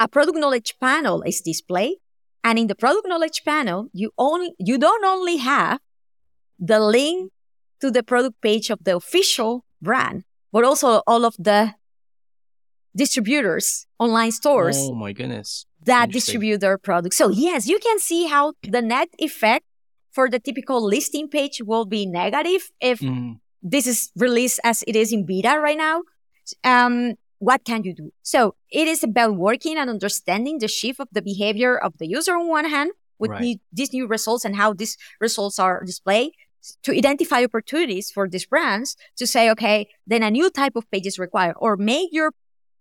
a product knowledge panel is displayed. And in the product knowledge panel, you only, you don't only have the link to the product page of the official brand, but also all of the distributors, online stores. Oh my goodness. That distribute their products. So yes, you can see how the net effect for the typical listing page will be negative if mm. this is released as it is in beta right now. Um, what can you do? So it is about working and understanding the shift of the behavior of the user on one hand with right. new, these new results and how these results are displayed to identify opportunities for these brands to say, okay, then a new type of page is required or make your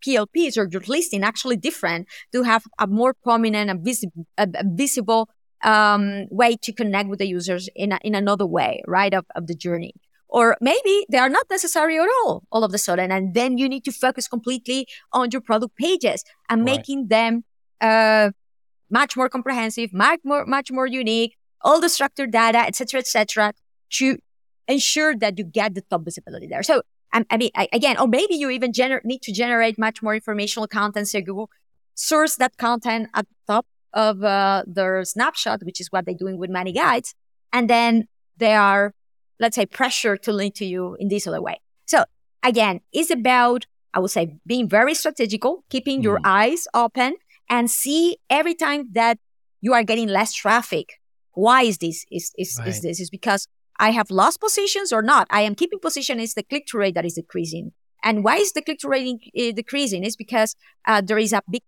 PLPs or your listing actually different to have a more prominent and visible, a visible um, way to connect with the users in, a, in another way, right, of, of the journey. Or maybe they are not necessary at all, all of a sudden. And then you need to focus completely on your product pages and Right. making them uh, much more comprehensive, much more, much more unique, all the structured data, etc., etc., to ensure that you get the top visibility there. So, um, I mean, I, again, or maybe you even gener- need to generate much more informational content. So Google source that content at the top of uh, their snapshot, which is what they're doing with many guides, and then they are, let's say, pressure to link to you in this other way. So again, it's about I would say being very strategical, keeping your Mhm. eyes open, and see every time that you are getting less traffic. Why is this? Is is, Right. is this? Is because I have lost positions or not? I am keeping position. Is the click through rate that is decreasing? And why is the click through rate uh, decreasing? Is because uh, there is a big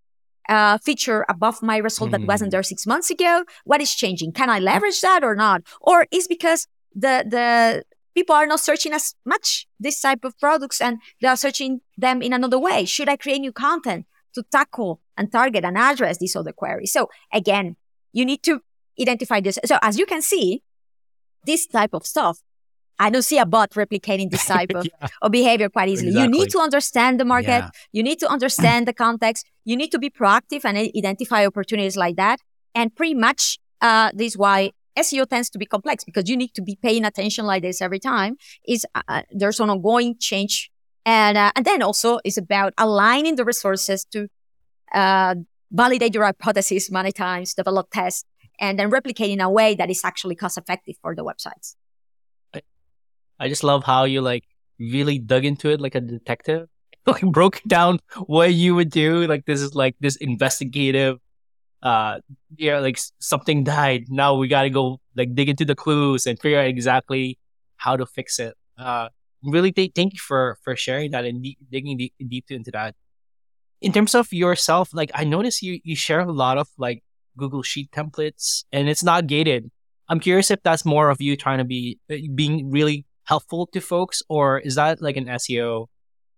uh, feature above my result that wasn't Mm. there six months ago. What is changing? Can I leverage that or not? Or is because the the people are not searching as much this type of products and they are searching them in another way. Should I create new content to tackle and target and address these other queries? So again, you need to identify this. So as you can see, this type of stuff, I don't see a bot replicating this type of, Yeah, of behavior quite easily. You need to understand the market. yeah. You need to understand the context. You need to be proactive and identify opportunities like that. And pretty much, uh, this is why SEO tends to be complex because you need to be paying attention like this every time. Is uh, there's an ongoing change, and uh, and then also it's about aligning the resources to uh, validate your hypothesis many times, develop tests, and then replicate in a way that is actually cost effective for the websites. I just love how you like really dug into it like a detective. Like broke down what you would do. Like this is like this investigative uh yeah, like something died. Now we gotta go like dig into the clues and figure out exactly how to fix it. Uh really th- thank you for for sharing that and de- digging deep, deep into that. In terms of yourself, like I notice you you share a lot of like Google Sheet templates and it's not gated. I'm curious if that's more of you trying to be uh, being really helpful to folks, or is that like an SEO?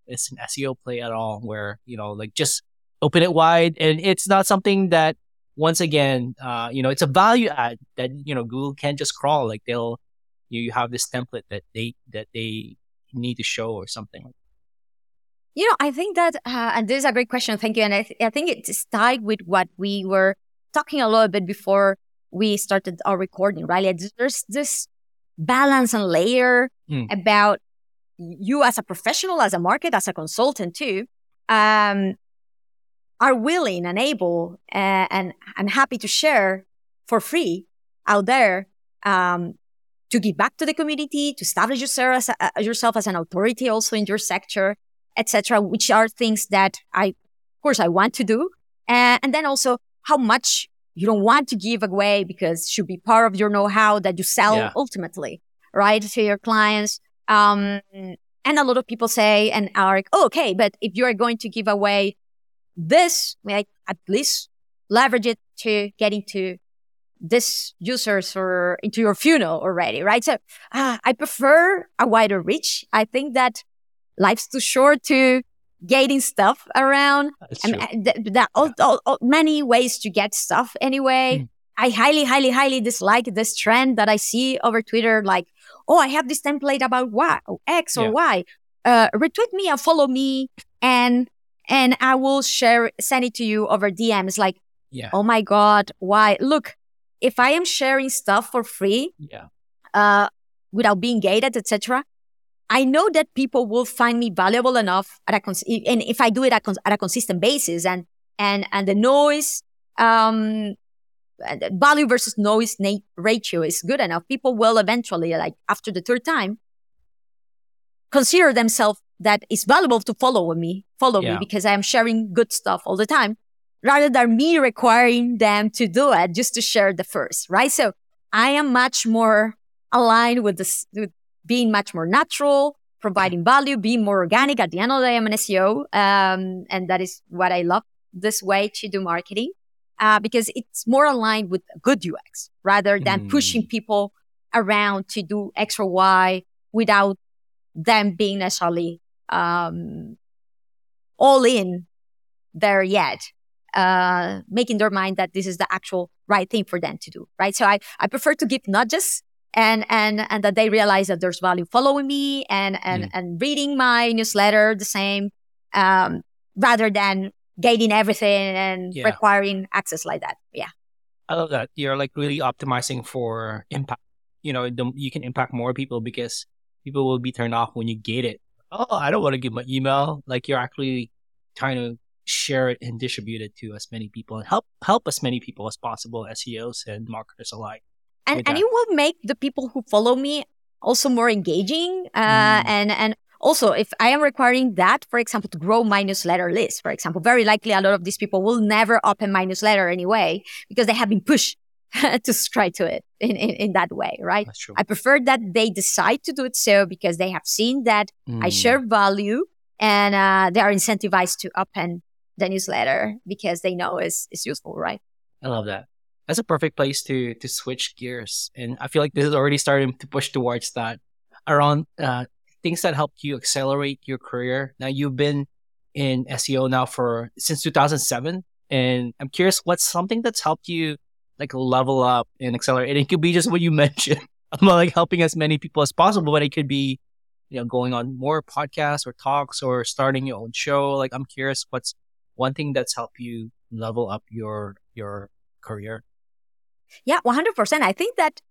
It's an SEO play at all, where you know, like just open it wide, and it's not something that once again, uh, you know, it's a value add that you know Google can't just crawl. Like they'll you, have this template that they that they need to show or something. You know, I think that, uh, and this is a great question. Thank you. And I, th- I think it's tied with what we were talking a little bit before we started our recording, right? Like, There's this balance and layer Mm. about you as a professional, as a market, as a consultant too, um, are willing and able uh, and, and happy to share for free out there um, to give back to the community, to establish yourself as, a, uh, yourself as an authority also in your sector, etc., which are things that I, of course, I want to do. Uh, and then also how much you don't want to give away because it should be part of your know-how that you sell Yeah. ultimately, right, to your clients. Um, and a lot of people say and are like, oh, okay, but if you are going to give away this, like at least leverage it to get into this users or into your funnel already, right? So uh, I prefer a wider reach. I think that life's too short to gating stuff around. That's I mean, th- th- that all, all, all- many ways to get stuff anyway. Mm. I highly, highly, highly dislike this trend that I see over Twitter. Like, oh, I have this template about Y, or X or Yeah. Y. Uh, retweet me and follow me, and and I will share, send it to you over DMs. Like, yeah, oh my god, why? Look, if I am sharing stuff for free, yeah, uh, without being gated, etc. I know that people will find me valuable enough at a cons- and if I do it at, cons- at a consistent basis and and and the noise um value versus noise na- ratio is good enough, people will eventually like after the third time consider themselves that it's valuable to follow me, follow me because I am sharing good stuff all the time rather than me requiring them to do it just to share the first, right? So I am much more aligned with this, with being much more natural, providing value, being more organic. At the end of the day, I'm an SEO. Um, and that is what I love this way to do marketing, uh, because it's more aligned with good UX rather than Mm. pushing people around to do X or Y without them being necessarily, um, all in there yet uh, making their mind that this is the actual right thing for them to do, right? So I, I prefer to give nudges and and and that they realize that there's value following me and and Mm. and reading my newsletter the same um, rather than gating everything and Yeah. requiring access like that. Yeah. I love that. You're like really optimizing for impact. You know, the, you can impact more people because people will be turned off when you gate it. Oh, I don't want to give my email. Like you're actually trying to share it and distribute it to as many people and help help as many people as possible, SEOs and marketers alike. and and that. it will make the people who follow me also more engaging uh, Mm. and and also if i am requiring that for example to grow my newsletter list for example very likely a lot of these people will never open my newsletter anyway because they have been pushed to subscribe to it in, in, in that way right That's true. i prefer that they decide to do it so because they have seen that i Mm. share value and uh, they are incentivized to open the newsletter because they know it's, it's useful right I love that. That's a perfect place to to switch gears, and I feel like this is already starting to push towards that around uh, things that helped you accelerate your career. Now you've been in SEO now for since 2007, and I'm curious what's something that's helped you like level up and accelerate. And it could be just what you mentioned about like helping as many people as possible, but it could be you know going on more podcasts or talks or starting your own show. Like I'm curious what's one thing that's helped you level up your your career. Yeah, one hundred percent. I think that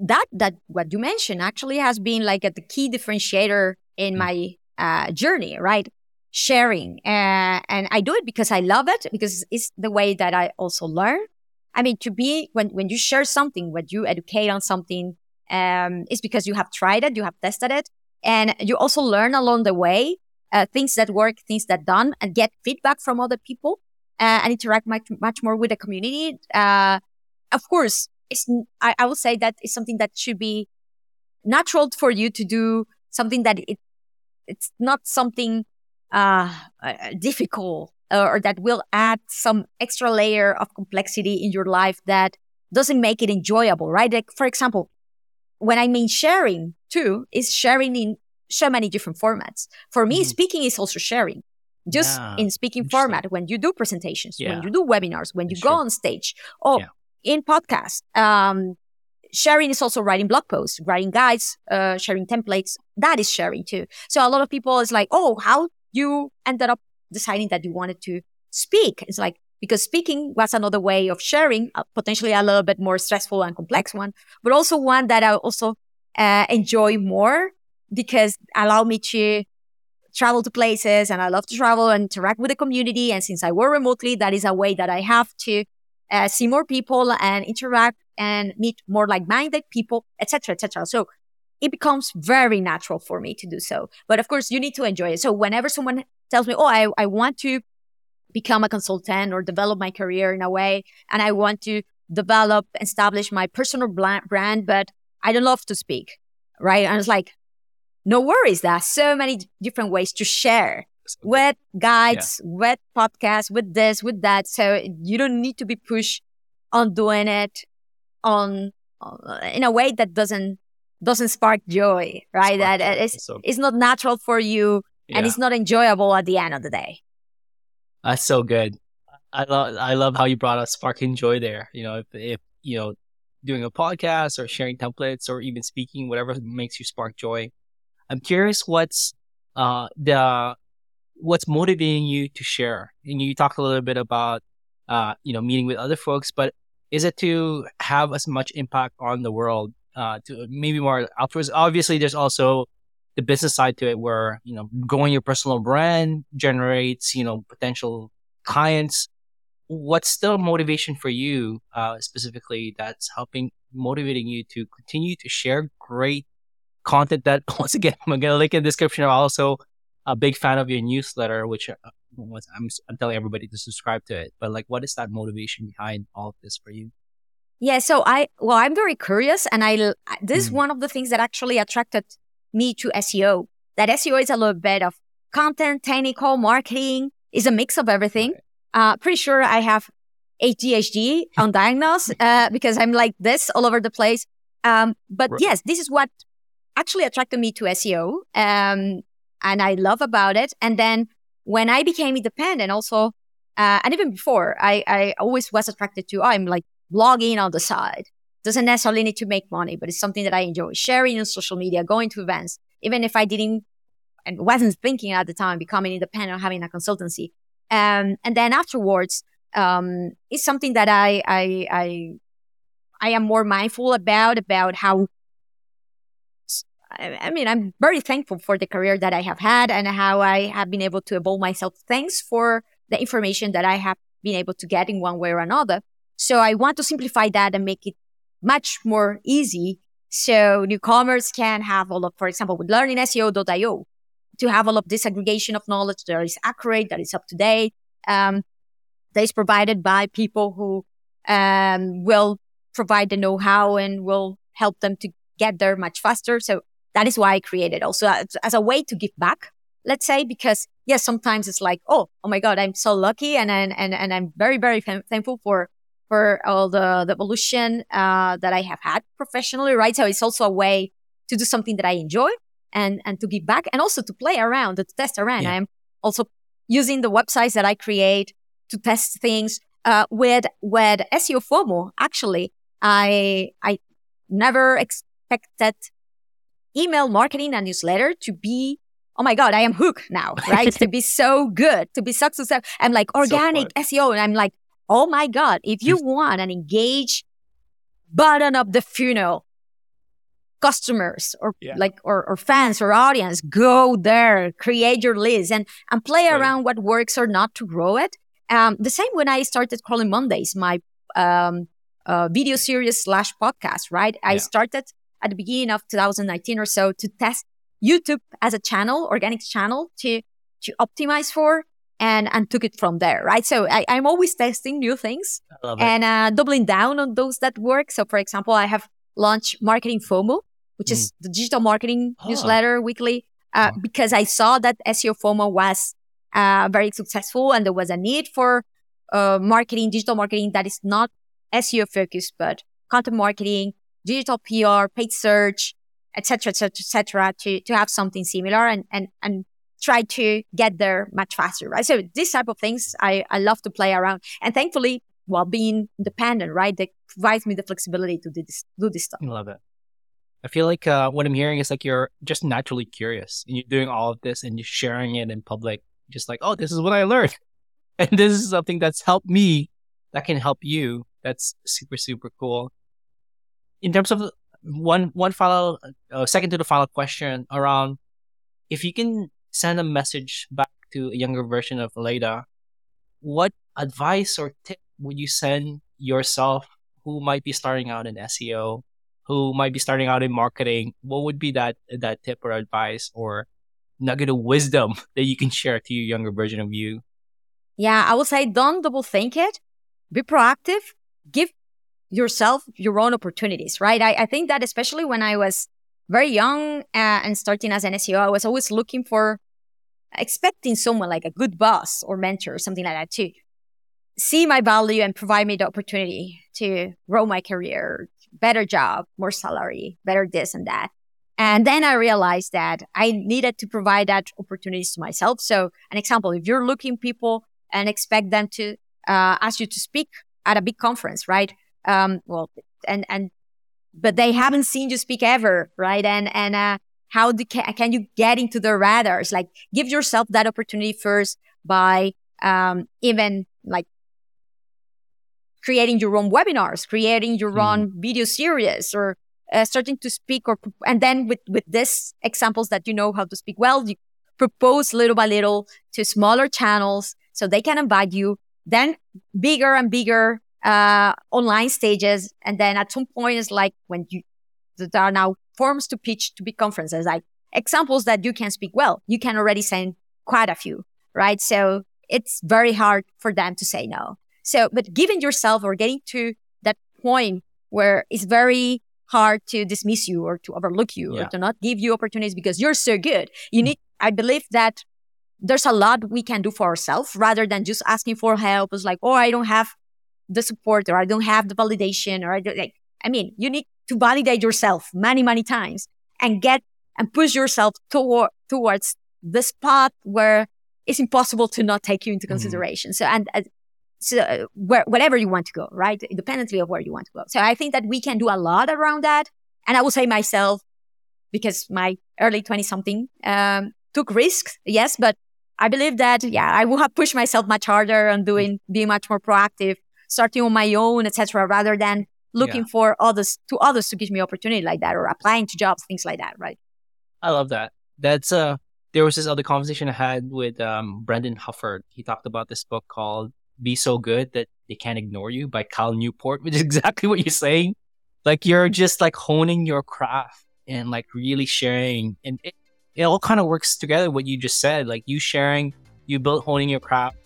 that that what you mentioned actually has been like a, the key differentiator in Mm. my uh, journey, right? Sharing, uh, and I do it because I love it because it's the way that I also learn. I mean, to be when when you share something, when you educate on something, um, it's because you have tried it, you have tested it, and you also learn along the way uh, things that work, things that don't, and get feedback from other people uh, and interact much much more with the community. Uh, of course, it's I, I would say that it's something that should be natural for you to do something that it it's not something uh, uh difficult or, or that will add some extra layer of complexity in your life that doesn't make it enjoyable right? Like for example when i mean sharing too is sharing in so many different formats. For me Mhm. speaking is also sharing. Just Yeah, in speaking format when you do presentations Yeah. when you do webinars when you That's go on stage or Yeah. in podcasts um sharing is also writing blog posts writing guides uh sharing templates. That is sharing too. So a lot of people is like oh how you ended up deciding that you wanted to speak it's like because speaking was another way of sharing uh, potentially a little bit more stressful and complex one but also one that i also uh, enjoy more because allow me to travel to places and I love to travel and interact with the community. And since I work remotely, that is a way that I have to uh, see more people and interact and meet more like-minded people, etc., etc. So it becomes very natural for me to do so. But of course, you need to enjoy it. So whenever someone tells me, "Oh, I, I want to become a consultant or develop my career in a way, and I want to develop, establish my personal brand, but I don't love to speak," right? And it's like, no worries. There are so many different ways to share with guides, with podcasts, with this, with that. So you don't need to be pushed on doing it on in a way that doesn't doesn't spark joy, right? Spark that joy. it's So- it's not natural for you and it's not enjoyable at the end of the day. That's so good. I love I love how you brought up sparking joy there. You know, if if you know doing a podcast or sharing templates or even speaking, whatever makes you spark joy. I'm curious what's uh the what's motivating you to share. And you talked a little bit about uh you know meeting with other folks, but is it to have as much impact on the world? Uh, to maybe more altruism. Obviously, there's also the business side to it where you know growing your personal brand generates you know potential clients what's the motivation for you uh, specifically that's helping motivating you to continue to share great content that once again i'm gonna link in the description i'm also a big fan of your newsletter which uh, was- I'm, I'm telling everybody to subscribe to it but like what is that motivation behind all of this for you Yeah. So I, well, I'm very curious and I this is Mm. one of the things that actually attracted me to SEO. That SEO is a little bit of content, technical, marketing, is a mix of everything. Uh, pretty sure I have ADHD undiagnosed, uh, because I'm like this all over the place. Um, but Right. yes, this is what actually attracted me to SEO. Um, and I love about it. And then when I became independent also, uh, and even before, I, I always was attracted to, oh, I'm like blogging on the side. Doesn't necessarily need to make money, but it's something that I enjoy sharing on social media, going to events, even if I didn't and wasn't thinking at the time becoming independent or having a consultancy. Um, and then afterwards, um, it's something that I, I, I, I am more mindful about, about how I mean, I'm very thankful for the career that I have had and how I have been able to evolve myself. Thanks for the information that I have been able to get in one way or another. So I want to simplify that and make it much more easy. So newcomers can have all of, for example, with learningseo.io, to have all of this aggregation of knowledge that is accurate, that is up to date, um, that is provided by people who um, will provide the know-how and will help them to get there much faster. So that is why I created also as, as a way to give back, let's say, because yes, sometimes it's like, oh, oh my God, I'm so lucky. And, and, and, and I'm very, very thankful for, for all the, the evolution, uh, that I have had professionally, right? So it's also a way to do something that I enjoy and, and to give back and also to play around, to test around. Yeah. I'm also using the websites that I create to test things, uh, with, with SEO FOMO. Actually, I, I never expected email marketing and newsletter to be oh my god i am hooked now right to be so good to be successful i'm like organic so seo and i'm like oh my god if you want an engaged button up the funnel customers or yeah. like or, or, fans or audience go there create your list and and play right. around what works or not to grow it um, the same when i started crawling mondays my um, uh, video series slash podcast right yeah. i started at the beginning of 2019 or so to test YouTube as a channel, organic channel to, to optimize for and, and took it from there, right? So I, am always testing new things and uh, doubling down on those that work. So for example, I have launched Marketing FOMO, which mm. is the digital marketing oh. newsletter weekly, uh, because I saw that SEO FOMO was uh, very successful and there was a need for uh, marketing, digital marketing that is not SEO focused, but content marketing, digital PR, paid search, etc., etc., etc., to to have something similar and and and try to get there much faster, right? So these type of things I I love to play around, and thankfully, while being independent, right, that provides me the flexibility to do this do this stuff. I love it. I feel like uh, what I'm hearing is like you're just naturally curious and you're doing all of this and you're sharing it in public, just like, oh, this is what I learned. And this is something that's helped me that can help you. That's super, super cool in terms of one one follow uh, second to the follow question around if you can send a message back to a younger version of Aleyda, what advice or tip would you send yourself who might be starting out in SEO, who might be starting out in marketing? What would be that that tip or advice or nugget of wisdom that you can share to your younger version of you? Yeah, I would say don't double think it. Be proactive. Give yourself your own opportunities, right? I, I think that especially when I was very young uh, and starting as an SEO, I was always looking for expecting someone like a good boss or mentor or something like that to see my value and provide me the opportunity to grow my career, better job, more salary, better this and that. And then I realized that I needed to provide that opportunities to myself. So an example, if you're looking people and expect them to uh, ask you to speak at a big conference, right? um, well, and, and, but they haven't seen you speak ever, right? And, and, uh, how do, can, can you get into the radars? Like give yourself that opportunity first by, um, even like creating your own webinars, creating your mm. own video series or uh, starting to speak or, and then with, with this examples that you know how to speak well, you propose little by little to smaller channels so they can invite you, then bigger and bigger uh, online stages. And then at some point, it's like when you, there are now forms to pitch to big conferences, like examples that you can speak well. You can already send quite a few, right? So it's very hard for them to say no. So, but giving yourself or getting to that point where it's very hard to dismiss you or to overlook you yeah. or to not give you opportunities because you're so good. You need, I believe that there's a lot we can do for ourselves rather than just asking for help. It's like, oh, I don't have the support or I don't have the validation or I don't like, I mean, you need to validate yourself many, many times and get and push yourself toward, towards the spot where it's impossible to not take you into mm-hmm. consideration. Mm-hmm. So, and uh, so uh, where, whatever you want to go, right? Independently of where you want to go. So I think that we can do a lot around that. And I will say myself, because my early 20 something, um, took risks. Yes. But I believe that, yeah, I would have pushed myself much harder on doing, being much more proactive, starting on my own, etc., rather than looking yeah. for others to others to give me opportunity like that or applying to jobs, things like that. Right. I love that. That's, uh, there was this other conversation I had with um, Brendan Hufford. He talked about this book called Be So Good That They Can't Ignore You by Cal Newport, which is exactly what you're saying. Like you're just like honing your craft and like really sharing and it, it all kind of works together what you just said. Like you sharing, you build honing your craft,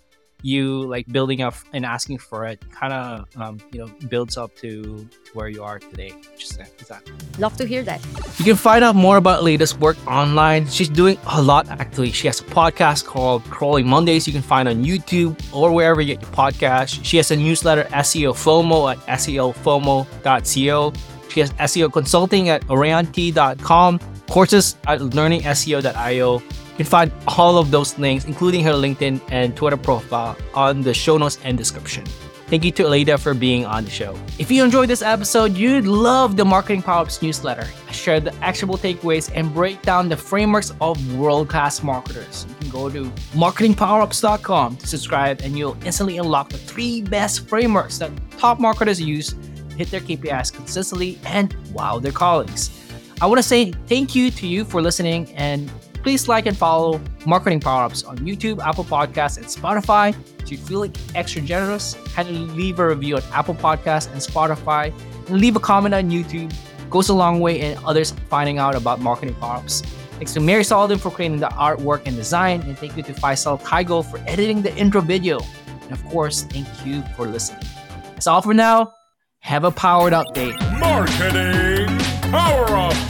you like building up and asking for it kind of um, you know builds up to, to where you are today. Just exactly love to hear that. You can find out more about latest work online. She's doing a lot actually. She has a podcast called crawling mondays. You can find on youtube or wherever you get your podcast. She has a newsletter seo fomo at seofomo.co she has seo consulting at orainti.com courses at learningseo.io can find all of those links, including her LinkedIn and Twitter profile, on the show notes and description. Thank you to Aleyda for being on the show. If you enjoyed this episode, you'd love the Marketing Power Ups newsletter. I share the actionable takeaways and break down the frameworks of world class marketers. You can go to marketingpowerups.com to subscribe, and you'll instantly unlock the three best frameworks that top marketers use to hit their KPIs consistently and wow their colleagues. I want to say thank you to you for listening and Please like and follow Marketing Power Ups on YouTube, Apple Podcasts, and Spotify. If you feel like extra generous, kindly leave a review on Apple Podcasts and Spotify, and leave a comment on YouTube. Goes a long way in others finding out about Marketing Power Ups. Thanks to Mary Sullivan for creating the artwork and design, and thank you to Faisal Kaigo for editing the intro video. And of course, thank you for listening. That's all for now. Have a powered up day. Marketing Power Ups.